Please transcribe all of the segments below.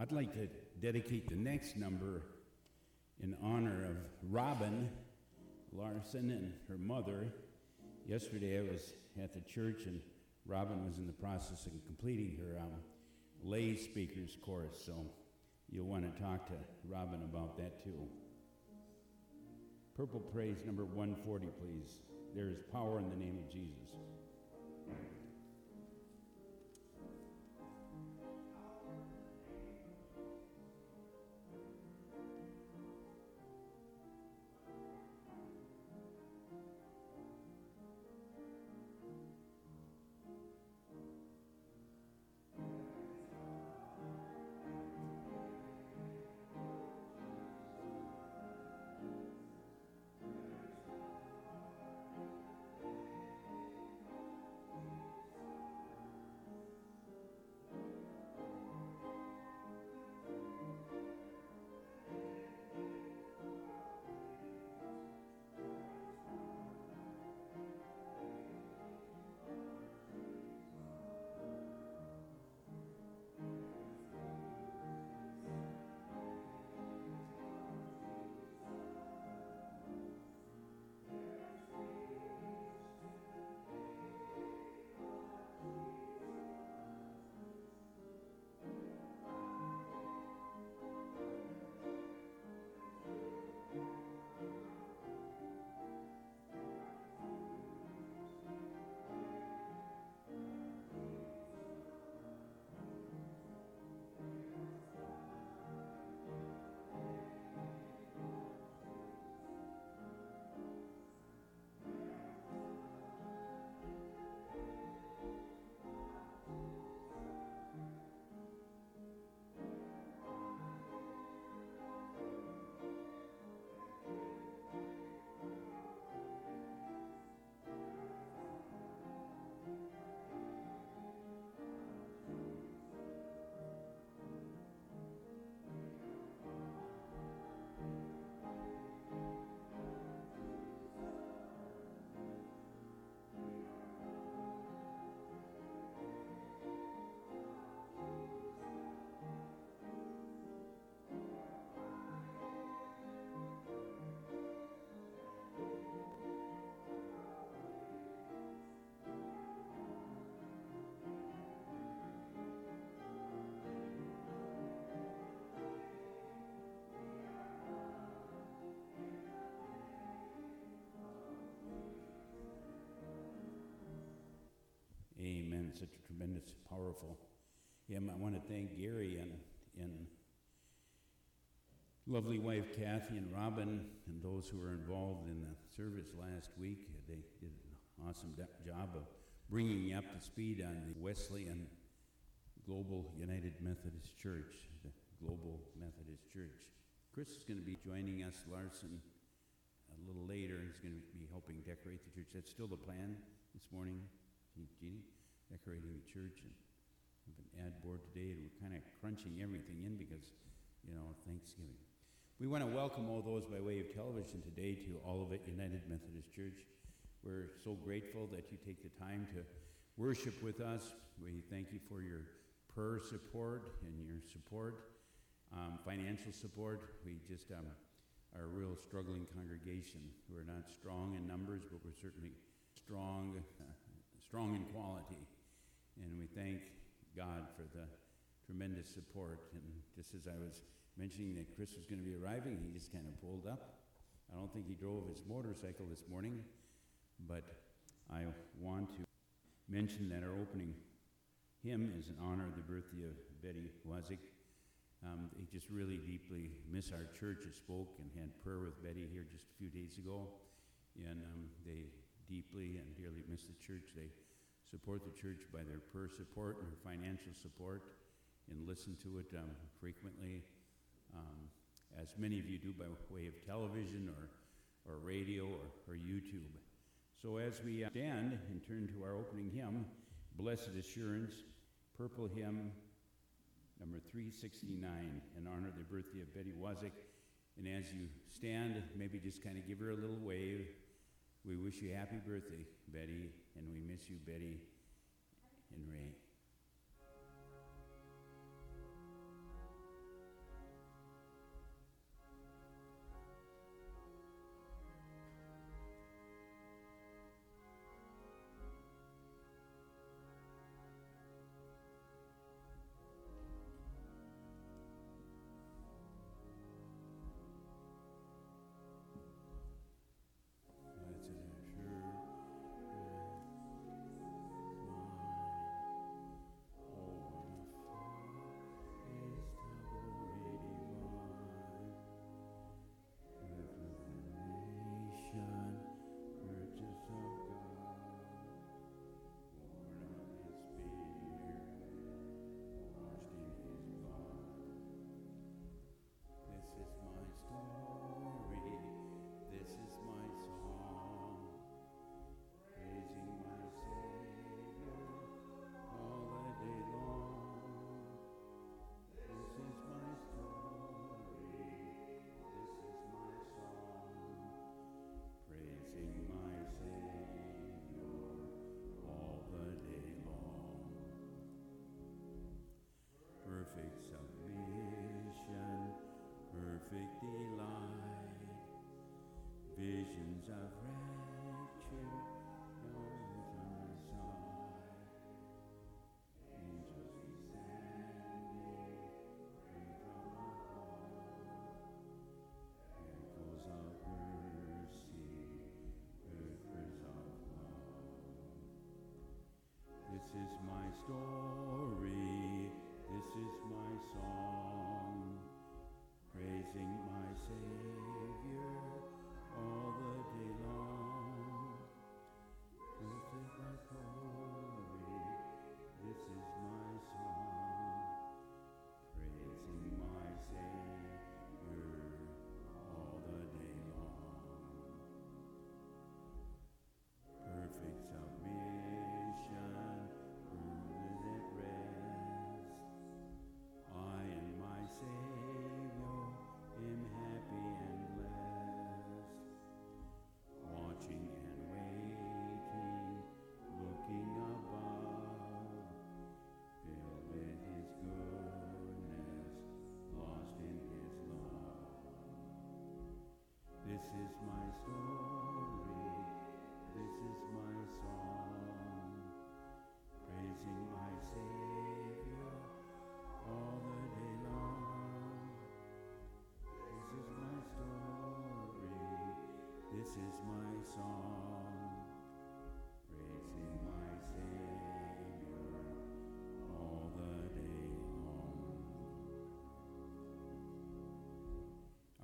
I'd like to dedicate the next number in honor of Robin Larson and her mother. Yesterday I was at the church and Robin was in the process of completing her um, lay speakers course, so you'll want to talk to Robin about that too. Purple Praise number 140, please. There is power in the name of Jesus. Amen. Such a tremendous, powerful hymn. I want to thank Gary and, and lovely wife Kathy and Robin and those who were involved in the service last week. They did an awesome job of bringing you up to speed on the Wesleyan Global United Methodist Church, the Global Methodist Church. Chris is going to be joining us, Larson, a little later. He's going to be helping decorate the church. That's still the plan this morning. Jeannie, decorating the church and an ad board today, and we're kind of crunching everything in because, you know, Thanksgiving. We want to welcome all those by way of television today to Olivet United Methodist Church. We're so grateful that you take the time to worship with us. We thank you for your prayer support and your support, um, financial support. We just um, are a real struggling congregation. We're not strong in numbers, but we're certainly strong uh, strong in quality. And we thank God for the tremendous support. And just as I was mentioning that Chris was going to be arriving, he just kind of pulled up. I don't think he drove his motorcycle this morning, but I want to mention that our opening hymn is in honor of the birthday of Betty Wazik. Um, they just really deeply miss our church. I spoke and had prayer with Betty here just a few days ago, and um, they deeply and dearly miss the church. They support the church by their prayer support and their financial support and listen to it um, frequently, um, as many of you do by way of television or, or radio or, or YouTube. So as we uh, stand and turn to our opening hymn, Blessed Assurance, purple hymn number 369, in honor of the birthday of Betty Wazik. And as you stand, maybe just kind of give her a little wave we wish you happy birthday, Betty, and we miss you, Betty and Ray.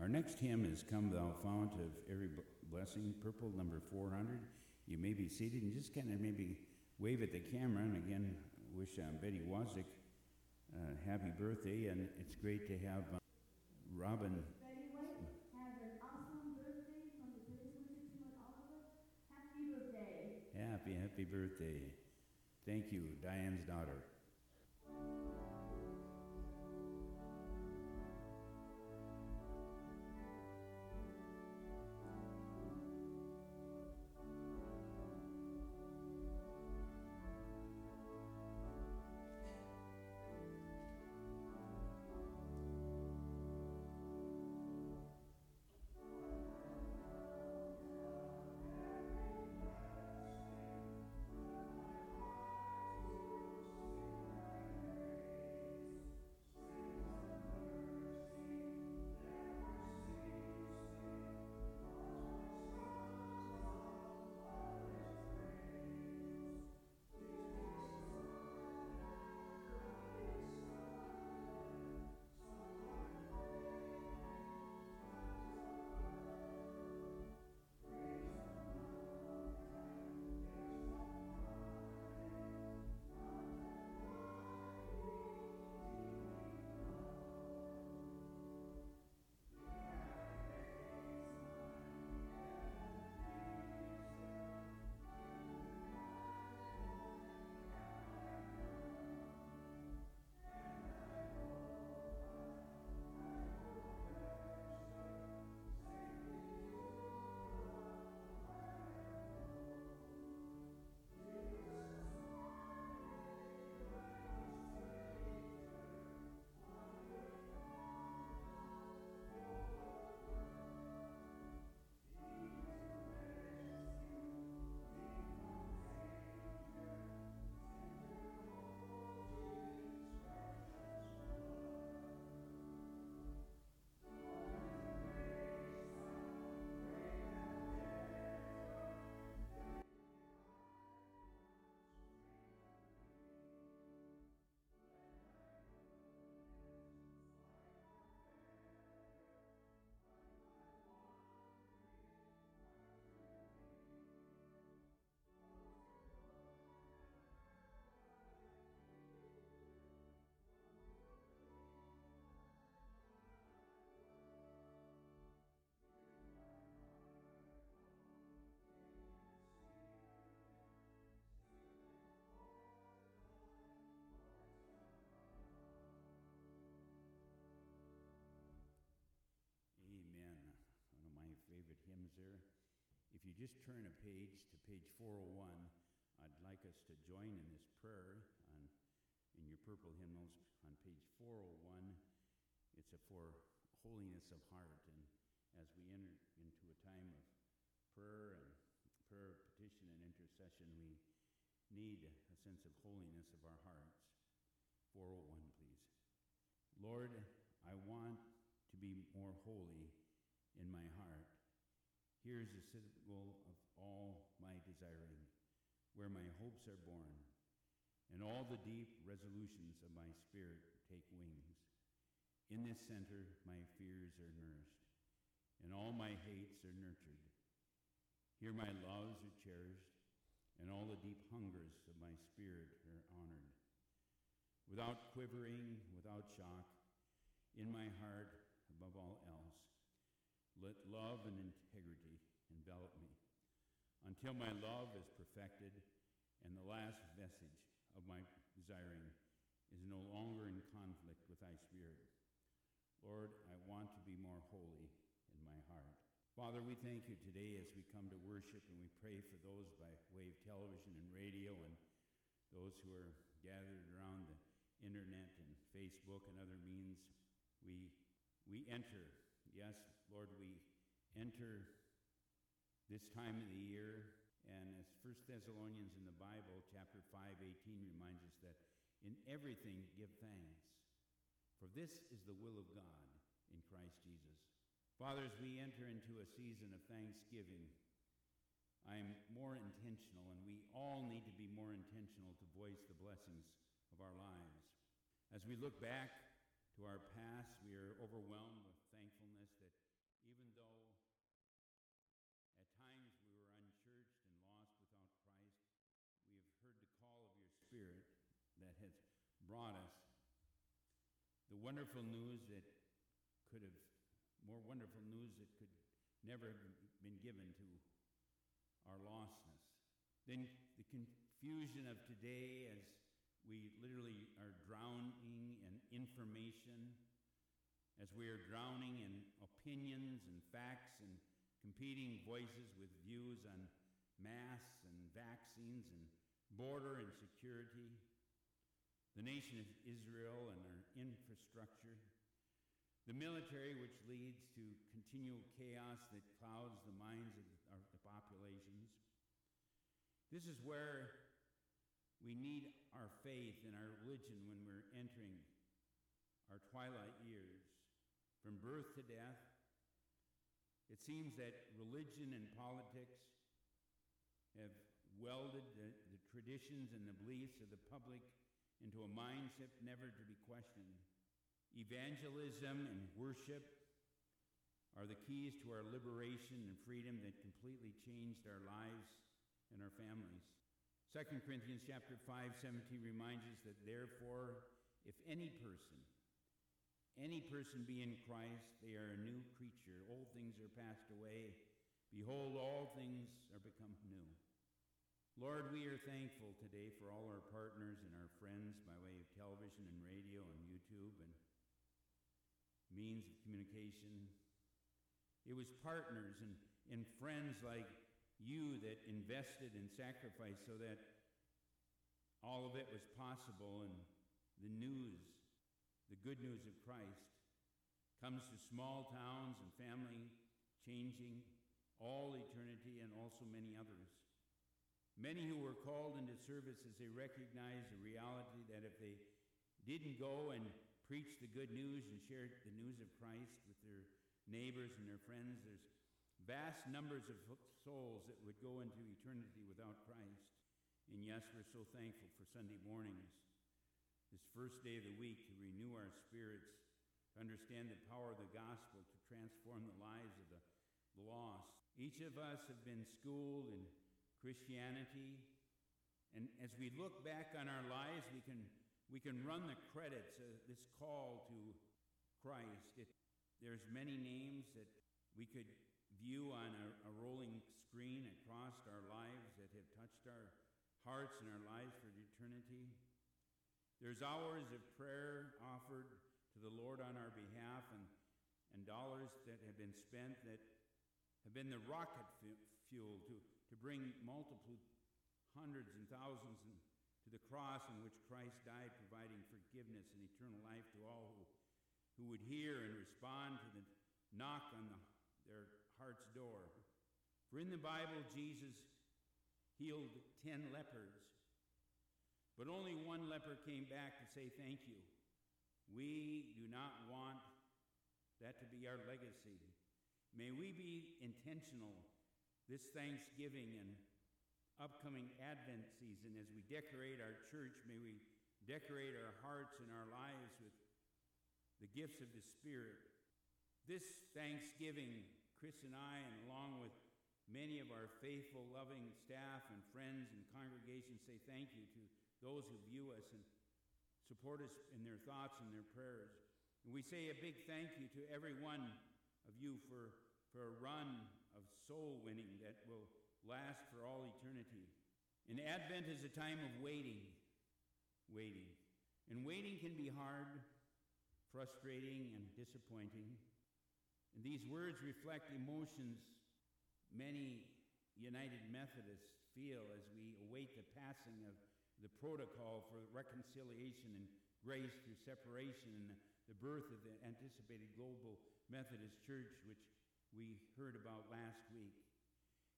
Our next hymn is Come Thou Fount of Every Blessing, purple number 400. You may be seated and just kind of maybe wave at the camera. And again, wish um, Betty Wazik uh, happy birthday. And it's great to have uh, Robin. Happy, happy birthday. Thank you, Diane's daughter. Hymns there. If you just turn a page to page 401, I'd like us to join in this prayer on, in your purple hymnals on page 401. It's a for holiness of heart. And as we enter into a time of prayer and prayer, petition, and intercession, we need a sense of holiness of our hearts. 401, please. Lord, I want to be more holy in my heart. Here's the citadel of all my desiring, where my hopes are born. and all the deep resolutions of my spirit take wings. In this center, my fears are nourished, and all my hates are nurtured. Here, my loves are cherished, and all the deep hungers of my spirit are honored. Without quivering, without shock, in my heart, above all else, let love and until my love is perfected and the last vestige of my desiring is no longer in conflict with thy spirit. Lord, I want to be more holy in my heart. Father, we thank you today as we come to worship and we pray for those by way of television and radio and those who are gathered around the internet and Facebook and other means. We, we enter, yes, Lord, we enter this time of the year. And as 1 Thessalonians in the Bible, chapter 5, 18, reminds us that in everything give thanks, for this is the will of God in Christ Jesus. Fathers, we enter into a season of thanksgiving. I am more intentional, and we all need to be more intentional to voice the blessings of our lives. As we look back to our past, we are overwhelmed with thankfulness that even though at times we were unchurched and lost without Christ, we have heard the call of your Spirit that has brought us the wonderful news that could have, more wonderful news that could never have been given to our lostness. Then the confusion of today as we literally are drowning in information, as we are drowning in opinions and facts and competing voices with views on masks and vaccines and border and security, the nation of Israel and our infrastructure, the military, which leads to continual chaos that clouds the minds of the, the populations. This is where we need our faith and our religion when we're entering our twilight years, from birth to death. It seems that religion and politics have welded the, the traditions and the beliefs of the public into a mindset never to be questioned. Evangelism and worship are the keys to our liberation and freedom that completely changed our lives and our families. 2 Corinthians chapter 5, 17 reminds us that therefore, if any person, any person be in Christ, they are a new creature. Old things are passed away. Behold, all things are become new. Lord, we are thankful today for all our partners and our friends by way of television and radio and YouTube and means of communication. It was partners and, and friends like you that invested and sacrificed so that all of it was possible and the news, the good news of Christ, comes to small towns and family changing all eternity and also many others. Many who were called into service as they recognized the reality that if they didn't go and preach the good news and share the news of Christ with their neighbors and their friends, there's vast numbers of souls that would go into eternity without Christ. And yes, we're so thankful for Sunday mornings, this first day of the week, to renew our spirits, to understand the power of the gospel, to transform the lives of the lost. Each of us have been schooled in Christianity. And as we look back on our lives, we can, we can run the credits of this call to Christ. It, there's many names that we could view on a, a rolling screen across our lives that have touched our hearts and our lives for eternity. There's hours of prayer offered to the Lord on our behalf and, and dollars that have been spent that have been the rocket fuel to, to bring multiple hundreds and thousands in, to the cross in which Christ died, providing forgiveness and eternal life to all who, who would hear and respond to the knock on the, their heart's door. For in the Bible, Jesus healed ten lepers, but only one leper came back to say thank you. We do not want that to be our legacy. May we be intentional this Thanksgiving and upcoming Advent season as we decorate our church. May we decorate our hearts and our lives with the gifts of the Spirit. This Thanksgiving, Chris and I, and along with many of our faithful, loving staff and friends and congregations, say thank you to those who view us and support us in their thoughts and their prayers. And we say a big thank you to every one of you for, for a run of soul winning that will last for all eternity. And Advent is a time of waiting, waiting. And waiting can be hard, frustrating, and disappointing. And these words reflect emotions many United Methodists feel as we await the passing of the protocol for reconciliation and grace through separation and the birth of the anticipated global Methodist Church, which we heard about last week.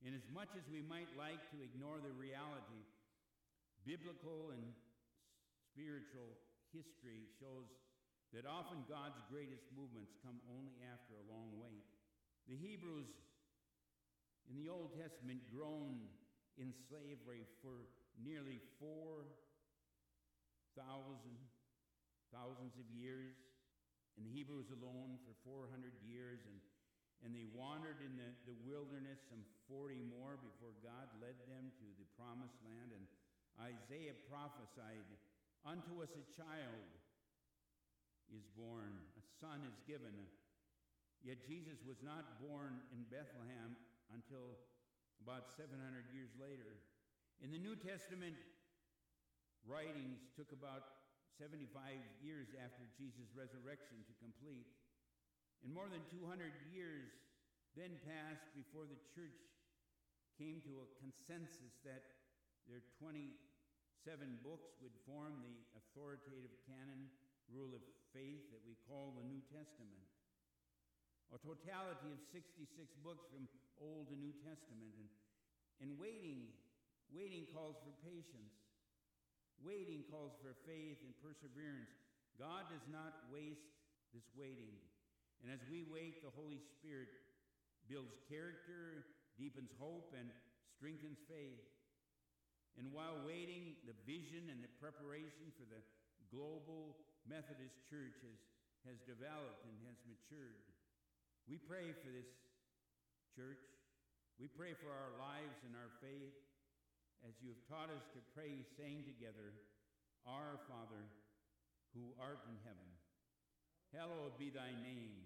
And as much as we might like to ignore the reality, biblical and spiritual history shows that often God's greatest movements come only after a long wait. The Hebrews in the Old Testament groaned in slavery for nearly 4,000 thousands of years, and the Hebrews alone for 400 years, and, and they wandered in the, the wilderness some 40 more before God led them to the promised land. And Isaiah prophesied, Unto us a child is born, a son is given. Yet Jesus was not born in Bethlehem until about 700 years later. In the New Testament, writings took about 75 years after Jesus' resurrection to complete. And more than 200 years then passed before the church came to a consensus that their 27 books would form the authoritative canon rule of faith that we call the New Testament. A totality of 66 books from Old and New Testament. And, and waiting, waiting calls for patience. Waiting calls for faith and perseverance. God does not waste this waiting. And as we wait, the Holy Spirit builds character, deepens hope, and strengthens faith. And while waiting, the vision and the preparation for the global Methodist Church has, has developed and has matured. We pray for this church. We pray for our lives and our faith as you have taught us to pray, saying together, Our Father, who art in heaven, hallowed be thy name.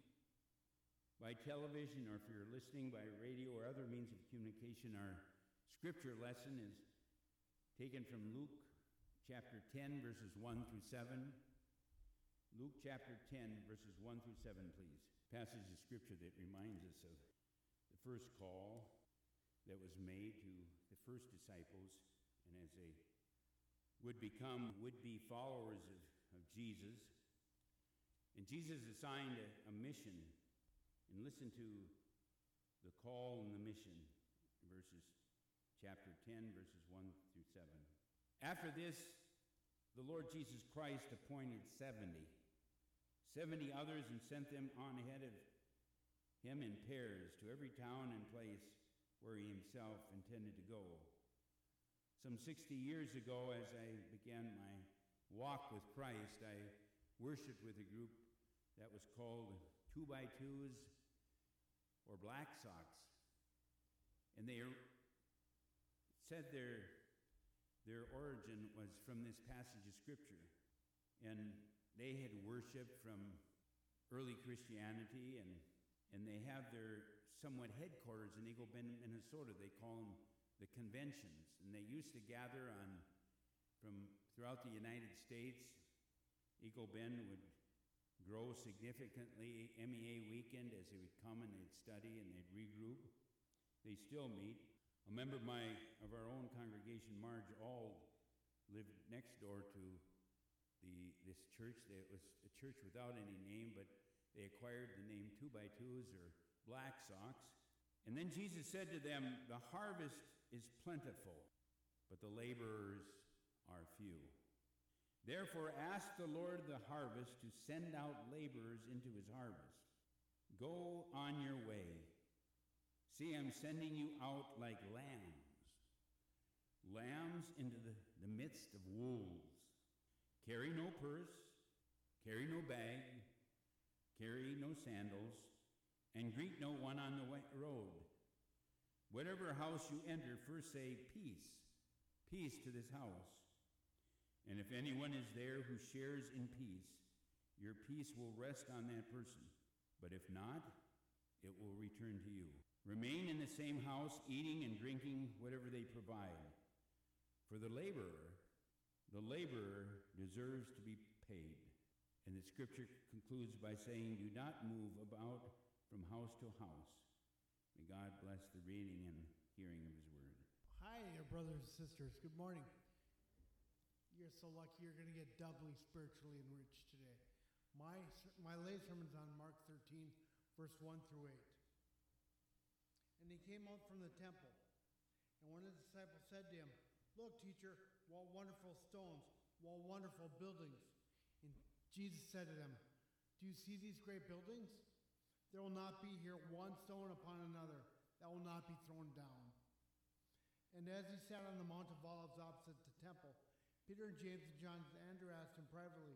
by television or if you're listening by radio or other means of communication, our scripture lesson is taken from Luke chapter 10, verses 1 through 7. Luke chapter 10, verses 1 through 7, please. Passage of scripture that reminds us of the first call that was made to the first disciples, and as they would become would be followers of, of Jesus. And Jesus assigned a, a mission. And listen to the call and the mission, verses chapter 10, verses 1 through 7. After this, the Lord Jesus Christ appointed 70 70 others and sent them on ahead of him in pairs to every town and place where he himself intended to go. Some 60 years ago, as I began my walk with Christ, I worshiped with a group that was called Two by Twos or Black Socks. And they said their, their origin was from this passage of Scripture. And they had worshiped from early Christianity, and, and they have their somewhat headquarters in Eagle Bend, Minnesota. They call them the conventions, and they used to gather on from throughout the United States. Eagle Bend would grow significantly. MEA weekend, as they would come and they'd study and they'd regroup. They still meet. A member of my of our own congregation, Marge Auld, lived next door to the, this church. It was a church without any name, but they acquired the name Two by Twos or Black Socks. And then Jesus said to them, The harvest is plentiful, but the laborers are few. Therefore, ask the Lord of the harvest to send out laborers into his harvest. Go on your way. See, I'm sending you out like lambs, lambs into the, the midst of wolves. Carry no purse, carry no bag, carry no sandals, and greet no one on the road. Whatever house you enter, first say, Peace, peace to this house. And if anyone is there who shares in peace, your peace will rest on that person. But if not, it will return to you. Remain in the same house, eating and drinking whatever they provide. For the laborer, the laborer deserves to be paid. And the scripture concludes by saying, Do not move about from house to house. May God bless the reading and hearing of his word. Hi, dear brothers and sisters. Good morning. You're so lucky you're going to get doubly spiritually enriched today. My, my sermon is on Mark 13, verse 1 through 8. And he came out from the temple, and one of the disciples said to him, Look, teacher, what wonderful stones, what wonderful buildings. And Jesus said to them, Do you see these great buildings? There will not be here one stone upon another that will not be thrown down. And as he sat on the Mount of Olives opposite the temple, Peter and James and John and Andrew asked him privately,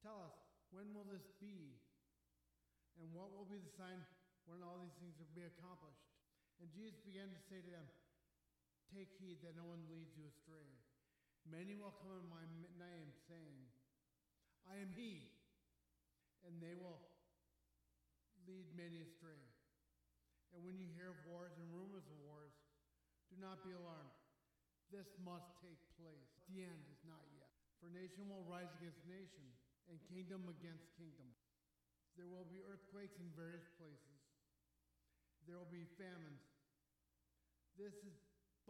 Tell us, when will this be? And what will be the sign when all these things will be accomplished? And Jesus began to say to them, Take heed that no one leads you astray. Many will come in my name, saying, I am he, and they will lead many astray. And when you hear of wars and rumors of wars, do not be alarmed. This must take place. The end is not yet. For nation will rise against nation, and kingdom against kingdom. There will be earthquakes in various places. There will be famines. This is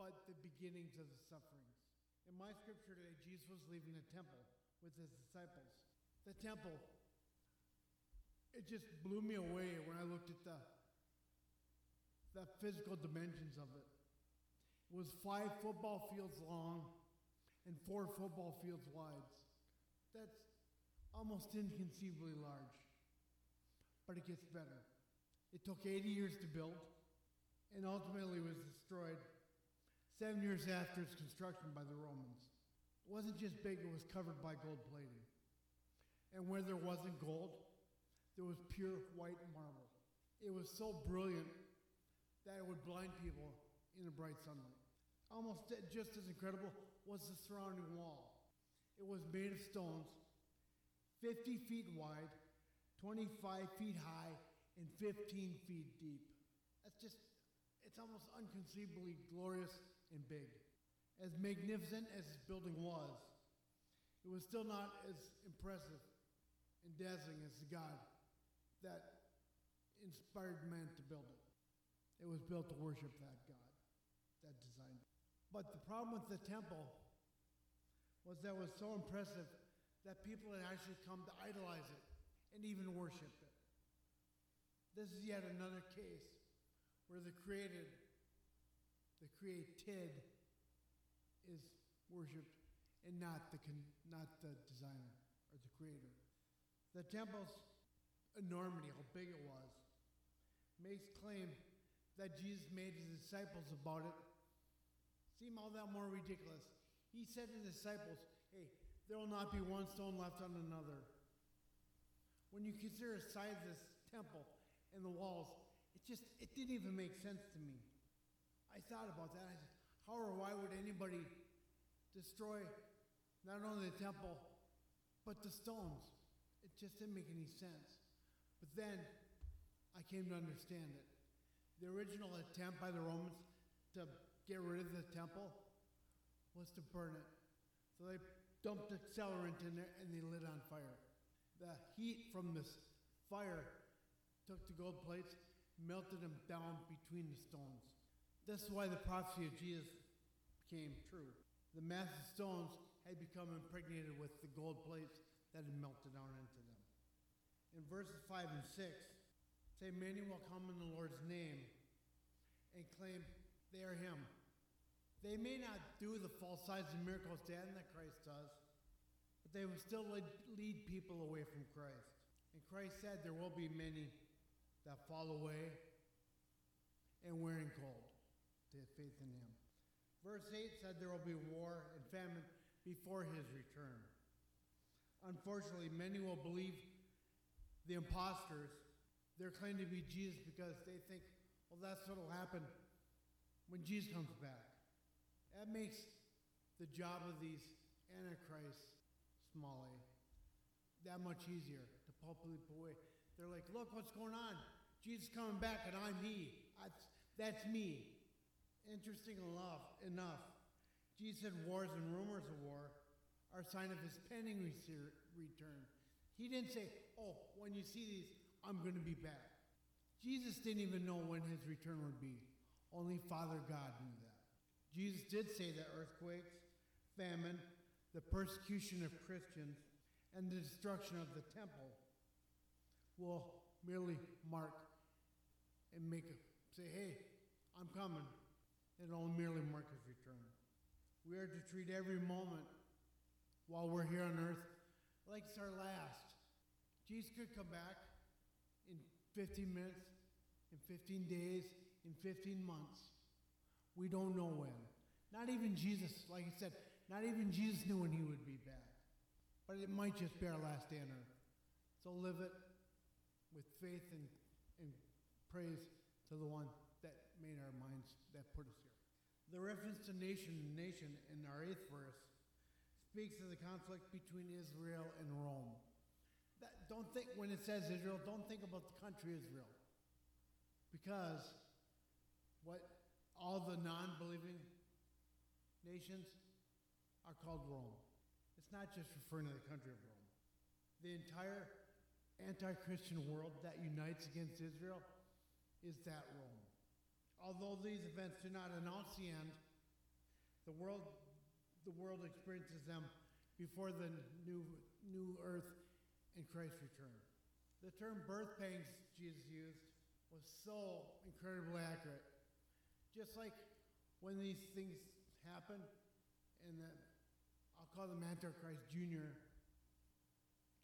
but the beginnings of the sufferings. In my scripture today, Jesus was leaving the temple with his disciples. The temple, it just blew me away when I looked at the, the physical dimensions of it. Was five football fields long and four football fields wide. That's almost inconceivably large. But it gets better. It took 80 years to build and ultimately was destroyed seven years after its construction by the Romans. It wasn't just big, it was covered by gold plating. And where there wasn't gold, there was pure white marble. It was so brilliant that it would blind people in the bright sunlight. Almost just as incredible was the surrounding wall. It was made of stones, 50 feet wide, 25 feet high, and 15 feet deep. That's just, it's almost unconceivably glorious and big. As magnificent as this building was, it was still not as impressive and dazzling as the God that inspired man to build it. It was built to worship that God that. But the problem with the temple was that it was so impressive that people had actually come to idolize it and even worship it. This is yet another case where the created, the created, is worshipped and not the, not the designer or the creator. The temple's enormity, how big it was, makes claim that Jesus made his disciples about it seem all that more ridiculous. He said to the disciples, Hey, there will not be one stone left on another. When you consider the size of this temple and the walls, it just it didn't even make sense to me. I thought about that. I said, how or why would anybody destroy not only the temple, but the stones? It just didn't make any sense. But then I came to understand it. The original attempt by the Romans to get rid of the temple was to burn it. So they dumped accelerant in there and they lit on fire. The heat from this fire took the gold plates, melted them down between the stones. This is why the prophecy of Jesus became true. The massive stones had become impregnated with the gold plates that had melted down into them. In verses 5 and 6, say, Many will come in the Lord's name and claim they are Him. They may not do the false signs and miracles Dan that Christ does, but they will still lead, lead people away from Christ. And Christ said there will be many that fall away and wearing cold to faith in Him. Verse 8 said there will be war and famine before His return. Unfortunately, many will believe the imposters. They're claiming to be Jesus because they think, well, that's what will happen when Jesus comes back. That makes the job of these antichrists, small a, that much easier to pull people away. They're like, look what's going on. Jesus coming back and I'm he. That's, that's me. Interesting enough, enough. Jesus said wars and rumors of war are a sign of his pending return. He didn't say, oh, when you see these, I'm going to be back. Jesus didn't even know when his return would be. Only Father God knew that. Jesus did say that earthquakes, famine, the persecution of Christians, and the destruction of the temple will merely mark and make a, say, hey, I'm coming. It'll merely mark his return. We are to treat every moment while we're here on earth like it's our last. Jesus could come back in 15 minutes, in 15 days, in 15 months. We don't know when. Not even Jesus, like I said, not even Jesus knew when he would be back. But it might just be our last day on earth. So live it with faith and, and praise to the one that made our minds, that put us here. The reference to nation, nation in our eighth verse speaks of the conflict between Israel and Rome. That, don't think, when it says Israel, don't think about the country Israel. Because what all the non believing nations are called Rome. It's not just referring to the country of Rome. The entire anti Christian world that unites against Israel is that Rome. Although these events do not announce the end, the world, the world experiences them before the new, new earth and Christ's return. The term birth pangs Jesus used was so incredibly accurate. Just like when these things happen, and the, I'll call them Antichrist Jr.,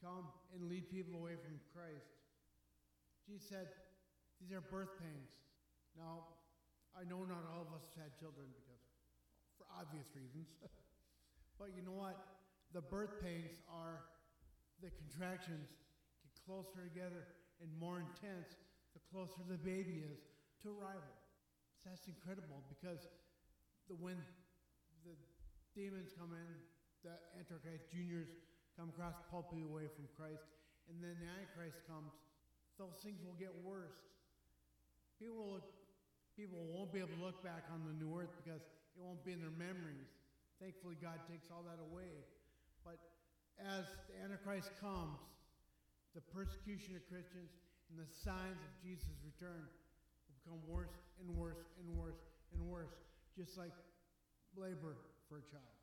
come and lead people away from Christ. Jesus said, These are birth pains. Now, I know not all of us had children because, for obvious reasons. but you know what? The birth pains are the contractions get closer together and more intense the closer the baby is to arrival. That's incredible because the, when the demons come in, the Antichrist juniors come across, people away from Christ, and then the Antichrist comes, those things will get worse. People will look, people won't be able to look back on the new earth because it won't be in their memories. Thankfully, God takes all that away. But as the Antichrist comes, the persecution of Christians and the signs of Jesus' return become worse and worse and worse and worse, just like labor for a child.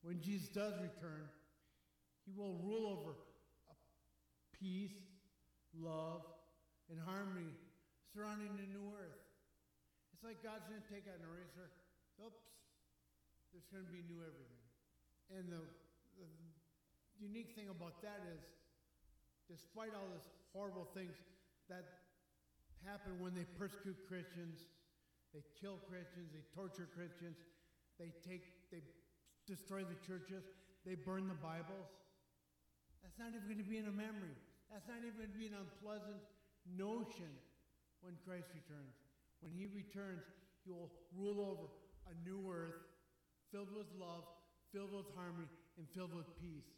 When Jesus does return, he will rule over peace, love, and harmony surrounding the new earth. It's like God's going to take out an eraser. Oops, there's going to be new everything. And the, the unique thing about that is, despite all these horrible things that happen when they persecute Christians, they kill Christians, they torture Christians, they take, they destroy the churches, they burn the Bibles. That's not even going to be in a memory. That's not even going to be an unpleasant notion when Christ returns. When he returns, he will rule over a new earth filled with love, filled with harmony, and filled with peace.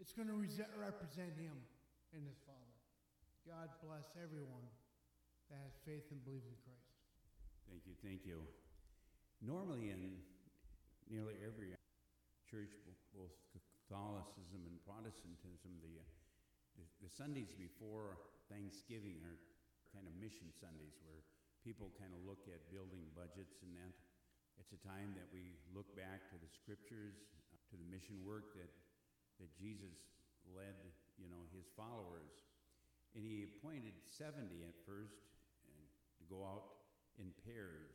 It's going to re- represent him and his Father. God bless everyone that has faith and believes in Christ. Thank you, thank you. Normally, in nearly every church, both Catholicism and Protestantism, the, uh, the, the Sundays before Thanksgiving are kind of mission Sundays where people kind of look at building budgets and that. It's a time that we look back to the scriptures, uh, to to the mission work that, that Jesus led, you know, his followers. And he appointed 70 at first and to go out in pairs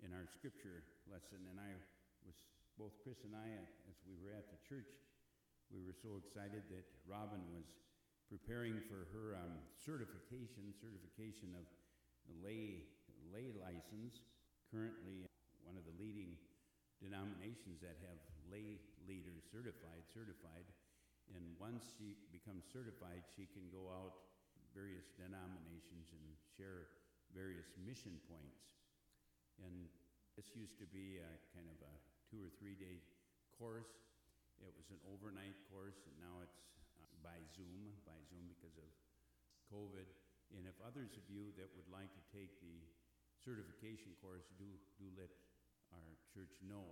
in our scripture lesson. And I was, both Chris and I, as we were at the church, we were so excited that Robin was preparing for her um, certification, certification of the lay, lay license, currently one of the leading denominations that have lay leaders certified, certified. And once she becomes certified, she can go out various denominations and share various mission points. And this used to be a kind of a two or three day course. It was an overnight course, and now it's uh, by Zoom, by Zoom because of COVID. And if others of you that would like to take the certification course, do, do let our church know.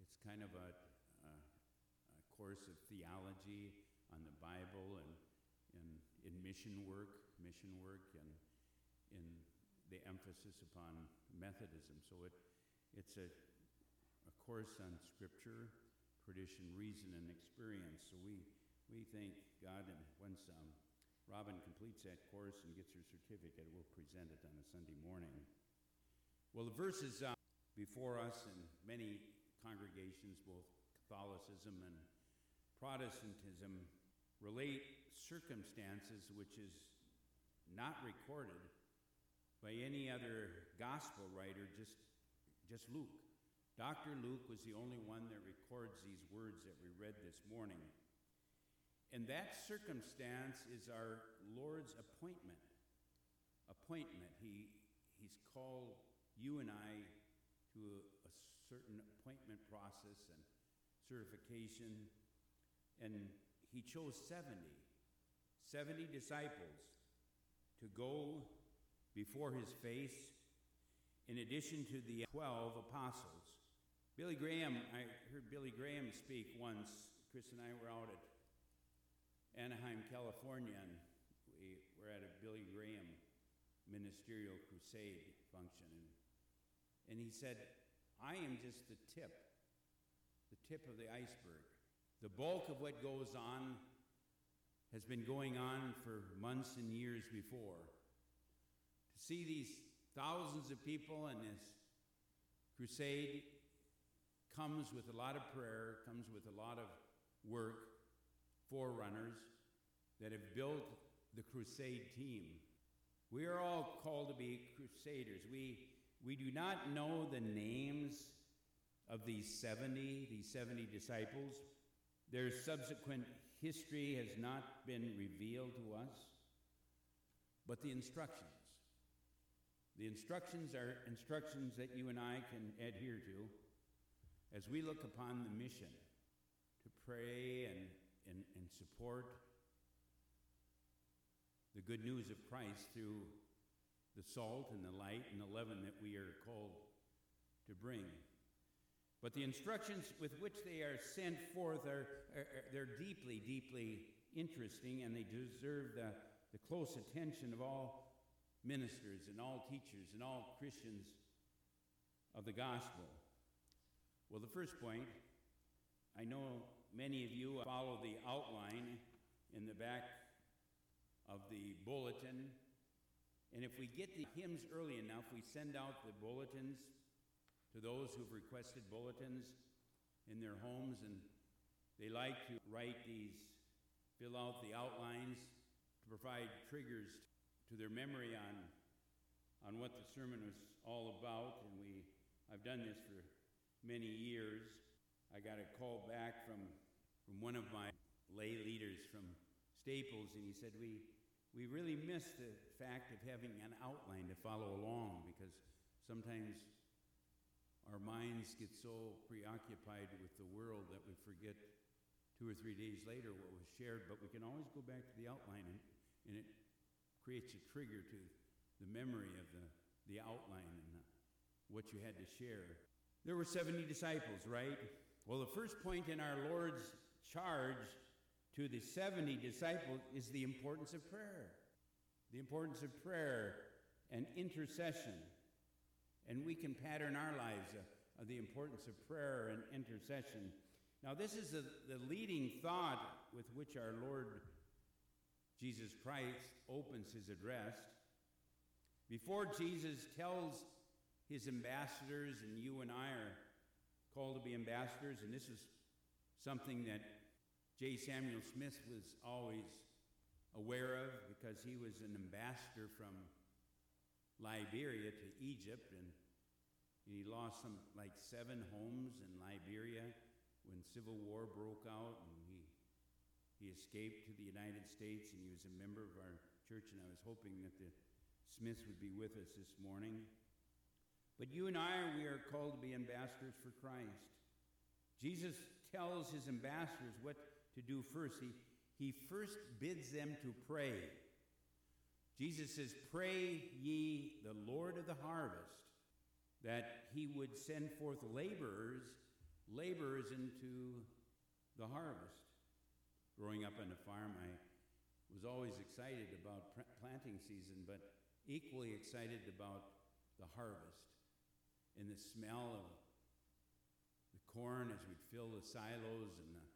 It's kind of a, course of theology on the Bible and, and in mission work, mission work, and in the emphasis upon Methodism. So it, it's a, a course on Scripture, tradition, reason, and experience. So we, we thank God, and once um, Robin completes that course and gets her certificate, we'll present it on a Sunday morning. Well, the verses uh, before us in many congregations, both Catholicism and Protestantism, relate circumstances which is not recorded by any other gospel writer, just, just Luke. Dr. Luke was the only one that records these words that we read this morning. And that circumstance is our Lord's appointment. Appointment. He, he's called you and I to a, a certain appointment process and certification. And he chose 70, 70 disciples to go before his face, in addition to the 12 apostles. Billy Graham, I heard Billy Graham speak once. Chris and I were out at Anaheim, California, and we were at a Billy Graham ministerial crusade function. And, and he said, I am just the tip, the tip of the iceberg. The bulk of what goes on has been going on for months and years before. To see these thousands of people and this crusade comes with a lot of prayer, comes with a lot of work, forerunners that have built the crusade team. We are all called to be crusaders. We, we do not know the names of these 70, these 70 disciples. Their subsequent history has not been revealed to us, but the instructions. The instructions are instructions that you and I can adhere to as we look upon the mission to pray and, and, and support the good news of Christ through the salt and the light and the leaven that we are called to bring. But the instructions with which they are sent forth are, are, they're deeply, deeply interesting, and they deserve the, the close attention of all ministers and all teachers and all Christians of the gospel. Well, the first point, I know many of you follow the outline in the back of the bulletin. And if we get the hymns early enough, we send out the bulletins to those who've requested bulletins in their homes, and they like to write these, fill out the outlines to provide triggers to their memory on, on what the sermon was all about. And we, I've done this for many years. I got a call back from, from one of my lay leaders from Staples, and he said, we, we really miss the fact of having an outline to follow along because sometimes our minds get so preoccupied with the world that we forget two or three days later what was shared, but we can always go back to the outline and, and it creates a trigger to the memory of the, the outline and what you had to share. There were 70 disciples, right? Well, the first point in our Lord's charge to the 70 disciples is the importance of prayer. The importance of prayer and intercession. And we can pattern our lives of, of the importance of prayer and intercession. Now, this is the, the leading thought with which our Lord Jesus Christ opens his address. Before Jesus tells his ambassadors, and you and I are called to be ambassadors, and this is something that J. Samuel Smith was always aware of because he was an ambassador from Liberia to Egypt, and he lost some like seven homes in Liberia when civil war broke out, and he he escaped to the United States, and he was a member of our church. And I was hoping that the Smiths would be with us this morning. But you and I, we are called to be ambassadors for Christ. Jesus tells his ambassadors what to do first. He, he first bids them to pray. Jesus says, Pray ye the Lord of the harvest, that he would send forth laborers, laborers into the harvest. Growing up on a farm, I was always excited about pr- planting season, but equally excited about the harvest and the smell of the corn as we'd fill the silos and the,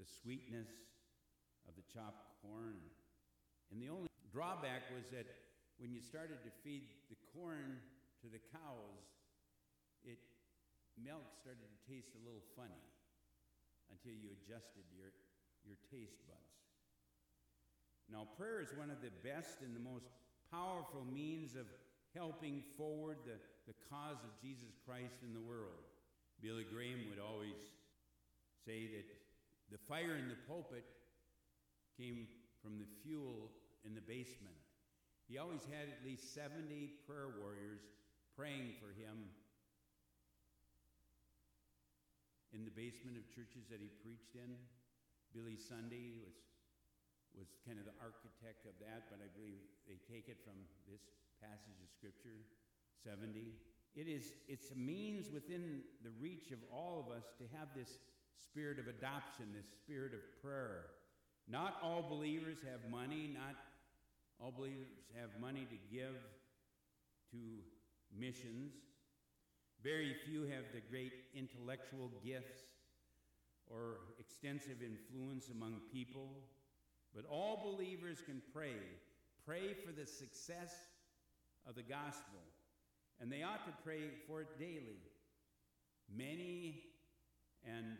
the sweetness of the chopped corn. And the only drawback was that when you started to feed the corn to the cows, it milk started to taste a little funny until you adjusted your your taste buds. Now, prayer is one of the best and the most powerful means of helping forward the, the cause of Jesus Christ in the world. Billy Graham would always say that the fire in the pulpit came from the fuel in the basement. He always had at least 70 prayer warriors praying for him in the basement of churches that he preached in. Billy Sunday was, was kind of the architect of that, but I believe they take it from this passage of Scripture, 70. It is, it's a means within the reach of all of us to have this spirit of adoption, this spirit of prayer. Not all believers have money, not all believers have money to give to missions. Very few have the great intellectual gifts or extensive influence among people, but all believers can pray. Pray for the success of the gospel, and they ought to pray for it daily. Many and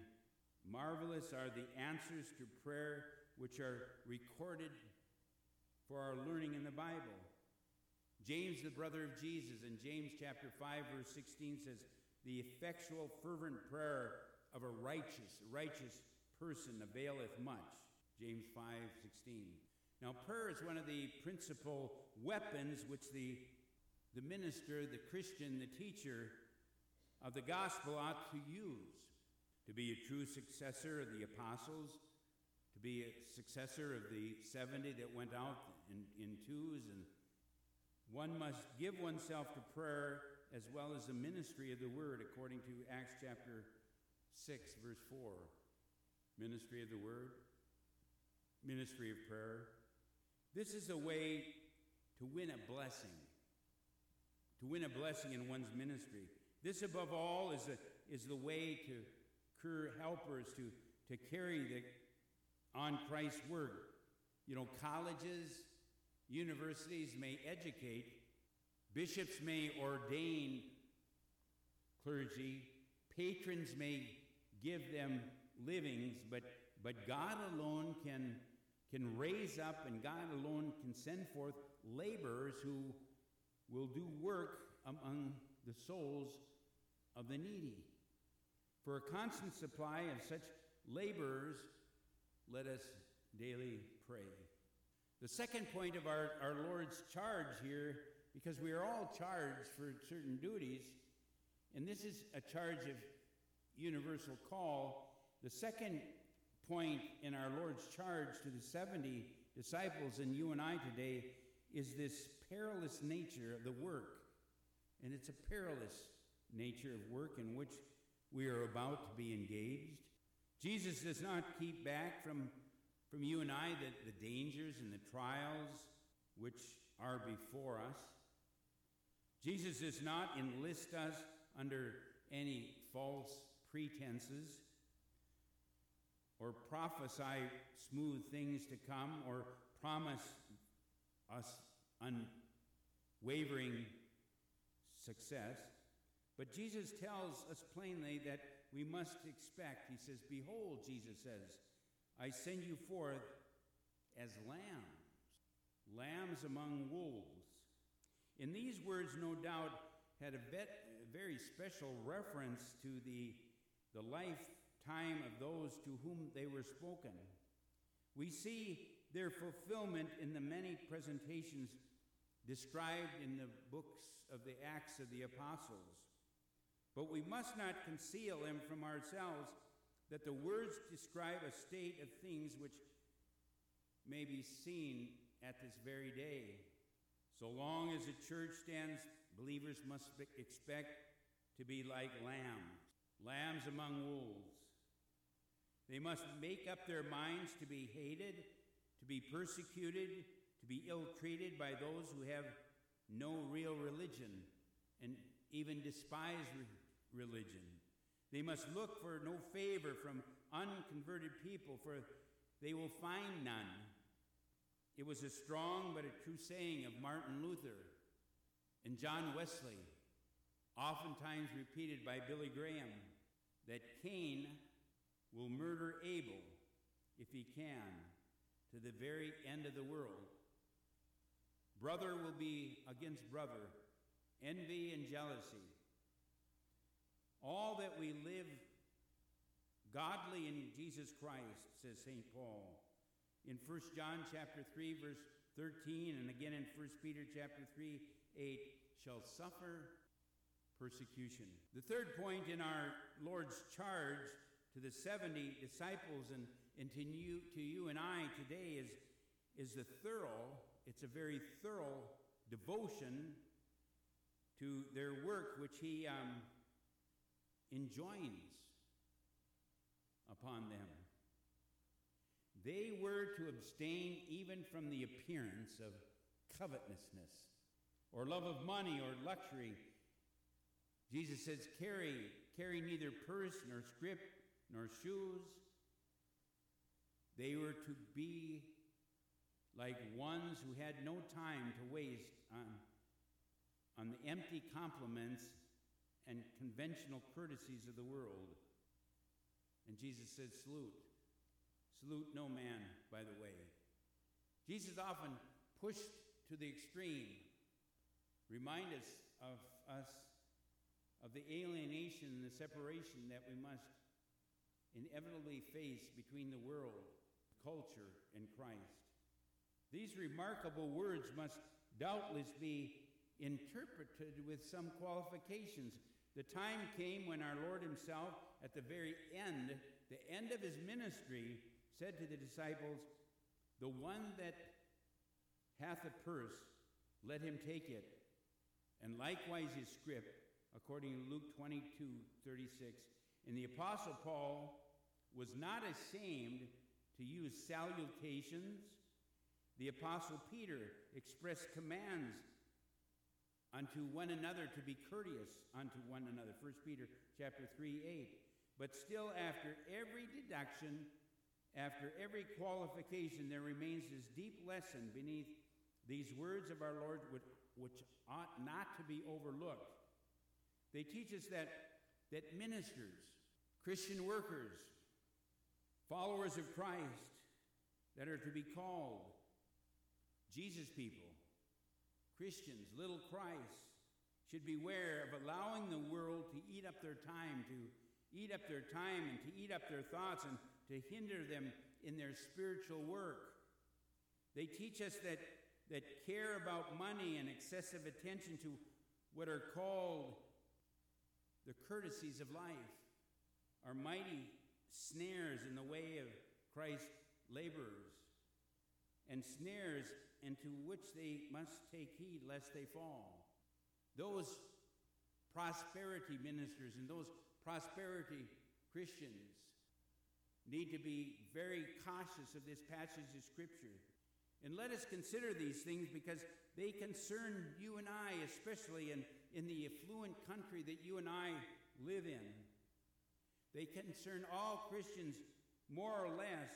marvelous are the answers to prayer which are recorded for our learning in the Bible. James, the brother of Jesus, in James chapter 5, verse 16 says, The effectual, fervent prayer of a righteous, righteous person availeth much. James 5 16. Now, prayer is one of the principal weapons which the, the minister, the Christian, the teacher of the gospel ought to use to be a true successor of the apostles, to be a successor of the 70 that went out in, in twos, and one must give oneself to prayer as well as the ministry of the word, according to Acts chapter 6, verse 4. Ministry of the Word, ministry of prayer. This is a way to win a blessing, to win a blessing in one's ministry. This, above all, is, a, is the way to cure helpers, to, to carry the, on Christ's work. You know, colleges, universities may educate, bishops may ordain clergy, patrons may give them livings, but, but God alone can, can raise up and God alone can send forth laborers who will do work among the souls of the needy. For a constant supply of such laborers, let us daily pray. The second point of our, our Lord's charge here, because we are all charged for certain duties, and this is a charge of universal call. The second point in our Lord's charge to the 70 disciples and you and I today is this perilous nature of the work. And it's a perilous nature of work in which we are about to be engaged. Jesus does not keep back from, from you and I the, the dangers and the trials which are before us. Jesus does not enlist us under any false pretenses. or prophesy smooth things to come or promise us unwavering success. But Jesus tells us plainly that we must expect. He says, Behold, Jesus says, I send you forth as lambs, lambs among wolves. In these words, no doubt, had a, a very special reference to the, the lifetime of those to whom they were spoken. We see their fulfillment in the many presentations described in the books of the Acts of the Apostles. But we must not conceal them from ourselves that the words describe a state of things which may be seen at this very day. So long as the church stands, believers must expect to be like lambs, lambs among wolves. They must make up their minds to be hated, to be persecuted, to be ill treated by those who have no real religion and even despise religion. They must look for no favor from unconverted people, for they will find none. It was a strong but a true saying of Martin Luther and John Wesley, oftentimes repeated by Billy Graham, that Cain will murder Abel if he can to the very end of the world. Brother will be against brother, envy and jealousy all that we live godly in Jesus Christ, says St. Paul. In 1 John chapter 3, verse 13, and again in 1 Peter chapter 3, 8, shall suffer persecution. The third point in our Lord's charge to the 70 disciples and, and to, you, to you and I today is, is the thorough, it's a very thorough devotion to their work, which he um, enjoins upon them. They were to abstain even from the appearance of covetousness or love of money or luxury. Jesus says, carry, carry neither purse nor scrip nor shoes. They were to be like ones who had no time to waste on, on the empty compliments and conventional courtesies of the world. And Jesus said, Salute. Salute no man, by the way. Jesus often pushed to the extreme, remind us of us of the alienation and the separation that we must inevitably face between the world, culture, and Christ. These remarkable words must doubtless be interpreted with some qualifications the time came when our Lord Himself, at the very end, the end of His ministry, said to the disciples, The one that hath a purse, let him take it, and likewise his scrip, according to Luke 22 36. And the Apostle Paul was not ashamed to use salutations. The Apostle Peter expressed commands unto one another to be courteous unto one another. 1 peter chapter 3 8 but still after every deduction after every qualification there remains this deep lesson beneath these words of our lord which, ought not to be overlooked. They teach us that that ministers christian workers followers of christ that are to be called jesus people Christians, little Christ, should beware of allowing the world to eat up their time, to eat up their time and to eat up their thoughts and to hinder them in their spiritual work. They teach us that, that care about money and excessive attention to what are called the courtesies of life are mighty snares in the way of Christ's laborers and snares and to which they must take heed lest they fall. Those prosperity ministers and those prosperity Christians need to be very cautious of this passage of Scripture. And let us consider these things because they concern you and I, especially in, in the affluent country that you and I live in. They concern all Christians more or less,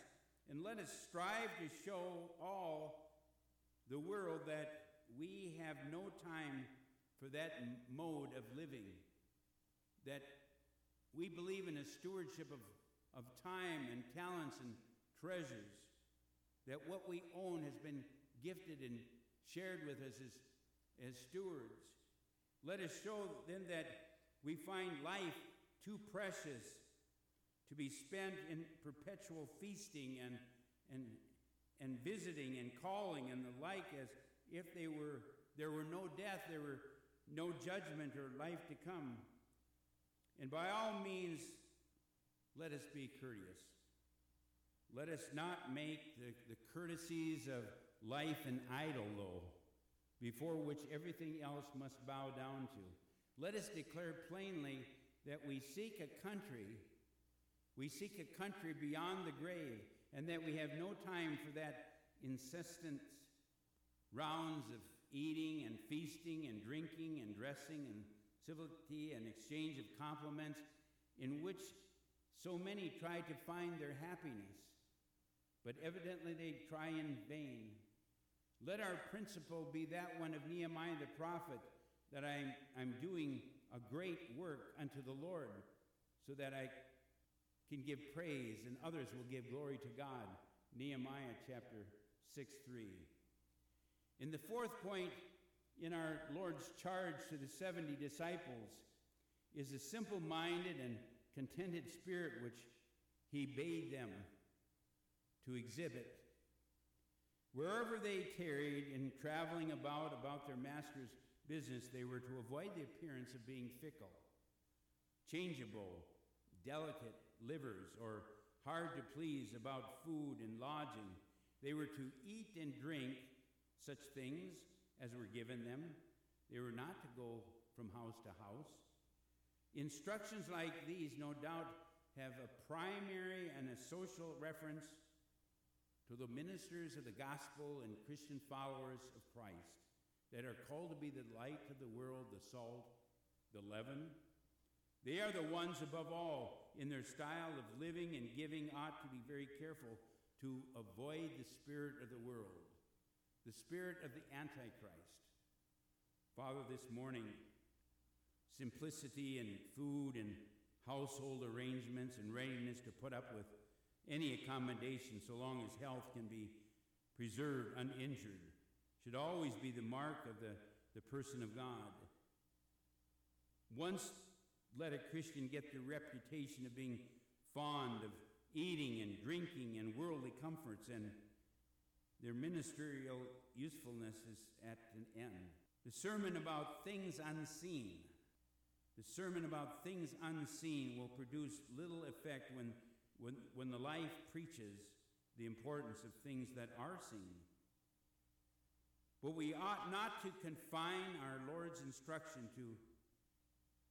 and let us strive to show all the world that we have no time for that mode of living. That we believe in a stewardship of, of time and talents and treasures. That what we own has been gifted and shared with us as, as stewards. Let us show then that we find life too precious to be spent in perpetual feasting and, and, and visiting and calling and the like as if they were, there were no death, there were no judgment or life to come. And by all means, let us be courteous. Let us not make the, the courtesies of life an idol, though, before which everything else must bow down to. Let us declare plainly that we seek a country, we seek a country beyond the grave, and that we have no time for that incessant rounds of eating and feasting and drinking and dressing and civility and exchange of compliments in which so many try to find their happiness, but evidently they try in vain. Let our principle be that one of Nehemiah the prophet that I'm, I'm doing a great work unto the Lord so that I can give praise and others will give glory to God. Nehemiah chapter 6 3. In the fourth point in our Lord's charge to the 70 disciples is a simple minded and contented spirit which he bade them to exhibit. Wherever they tarried in traveling about about their master's business, they were to avoid the appearance of being fickle, changeable, delicate livers, or hard to please about food and lodging. They were to eat and drink such things as were given them. They were not to go from house to house. Instructions like these, no doubt, have a primary and a social reference to the ministers of the gospel and Christian followers of Christ that are called to be the light of the world, the salt, the leaven. They are the ones above all in their style of living and giving ought to be very careful to avoid the spirit of the world, the spirit of the Antichrist. Father, this morning, simplicity in food and household arrangements and readiness to put up with any accommodation so long as health can be preserved uninjured should always be the mark of the, the person of God. Once let a Christian get the reputation of being fond of eating and drinking and worldly comforts, and their ministerial usefulness is at an end. The sermon about things unseen. The sermon about things unseen will produce little effect when, when, when the life preaches the importance of things that are seen. But we ought not to confine our Lord's instruction to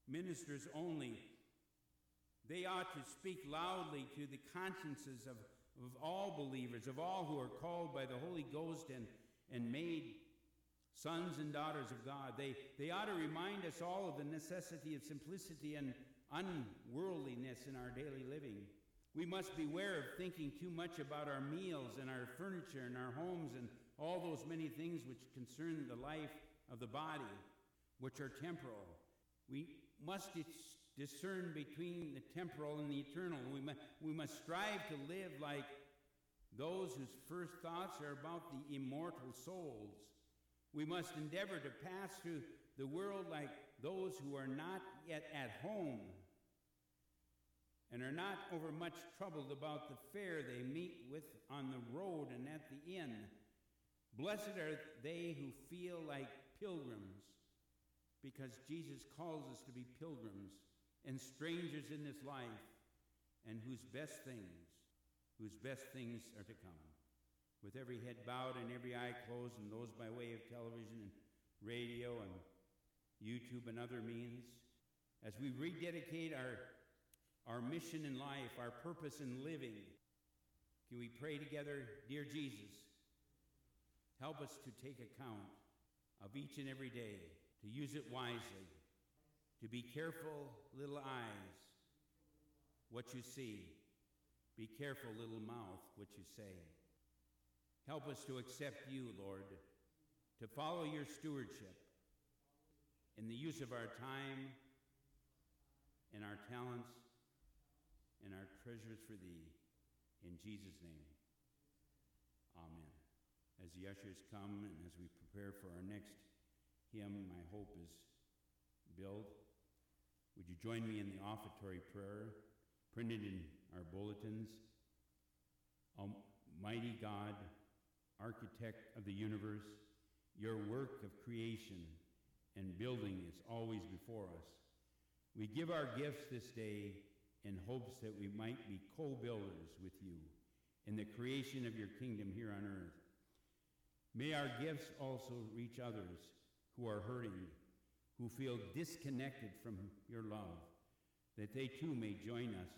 ministers only. They ought to speak loudly to the consciences of, of all believers, of all who are called by the Holy Ghost and, and made sons and daughters of God. They, they ought to remind us all of the necessity of simplicity and unworldliness in our daily living. We must beware of thinking too much about our meals and our furniture and our homes and all those many things which concern the life of the body, which are temporal. We must dis- discern between the temporal and the eternal. We, we must strive to live like those whose first thoughts are about the immortal souls. We must endeavor to pass through the world like those who are not yet at home and are not overmuch troubled about the fare they meet with on the road and at the inn. Blessed are they who feel like pilgrims, because Jesus calls us to be pilgrims and strangers in this life, and whose best things, whose best things are to come. With every head bowed and every eye closed, and those by way of television and radio and YouTube and other means, as we rededicate our, our mission in life, our purpose in living, can we pray together, Dear Jesus? Help us to take account of each and every day, to use it wisely, to be careful, little eyes, what you see, Be careful, little mouth, what you say. Help us to accept you, Lord, to follow your stewardship in the use of our time and our talents and our treasures for thee. In Jesus' name, amen. As the ushers come and as we prepare for our next hymn, my hope is built. Would you join me in the offertory prayer printed in our bulletins? Almighty God, architect of the universe, your work of creation and building is always before us. We give our gifts this day in hopes that we might be co builders with you in the creation of your kingdom here on earth. May our gifts also reach others who are hurting, who feel disconnected from your love, that they too may join us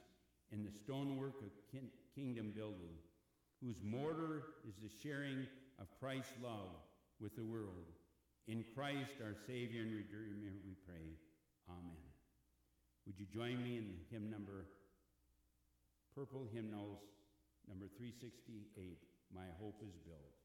in the stonework of kin- kingdom building, whose mortar is the sharing of Christ's love with the world. In Christ, our Savior and Redeemer, we pray. Amen. Would you join me in hymn number, Purple Hymnals, number 368, My Hope is Built.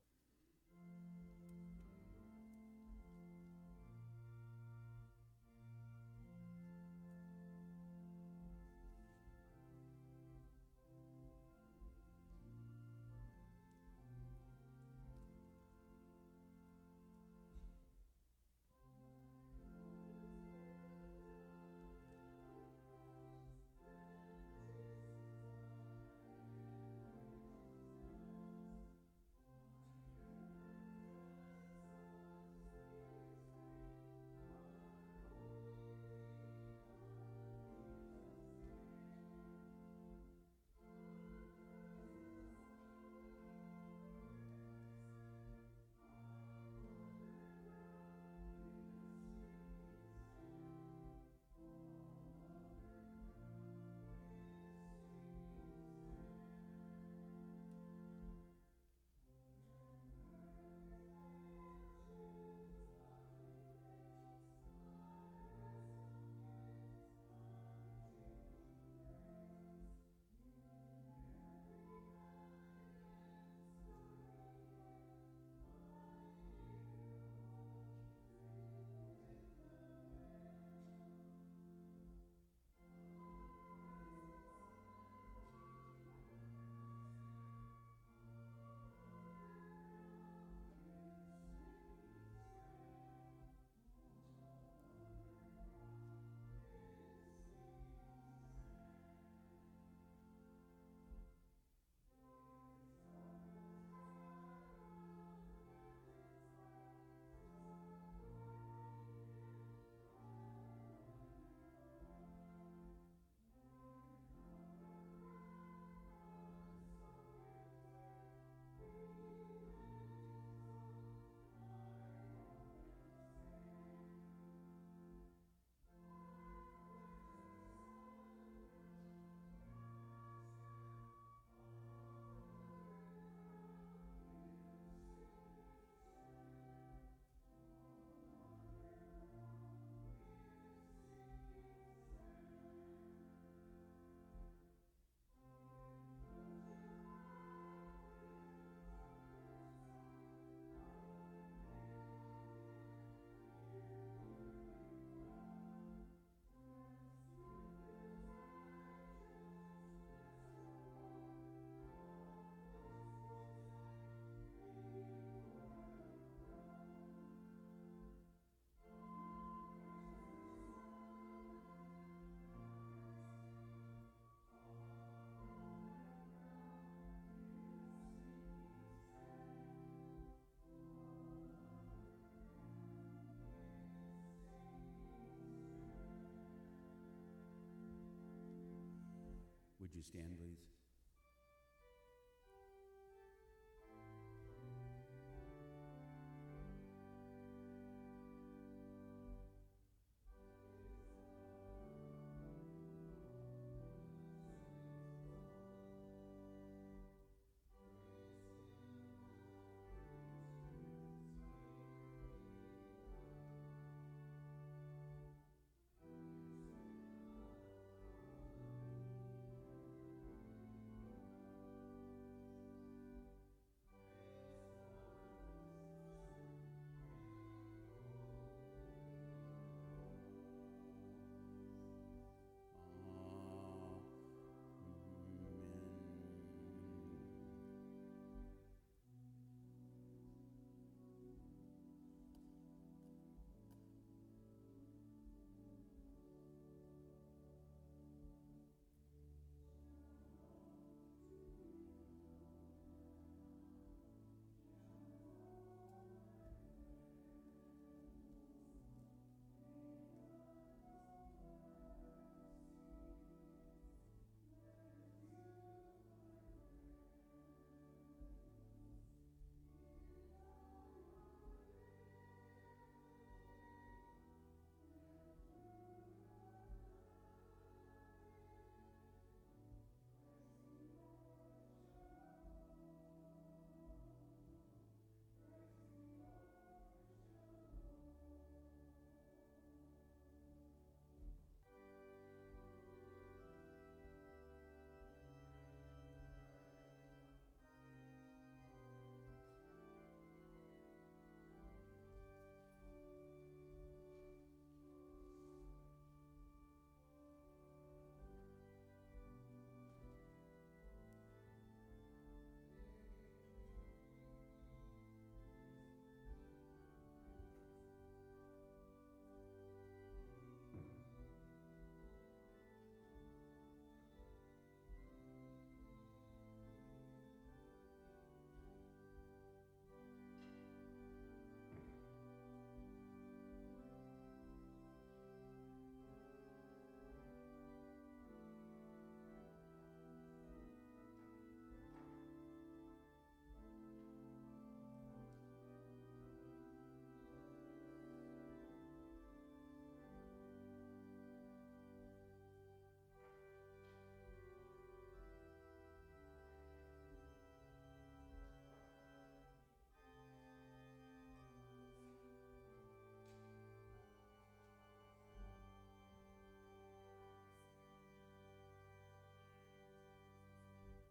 Stand, please?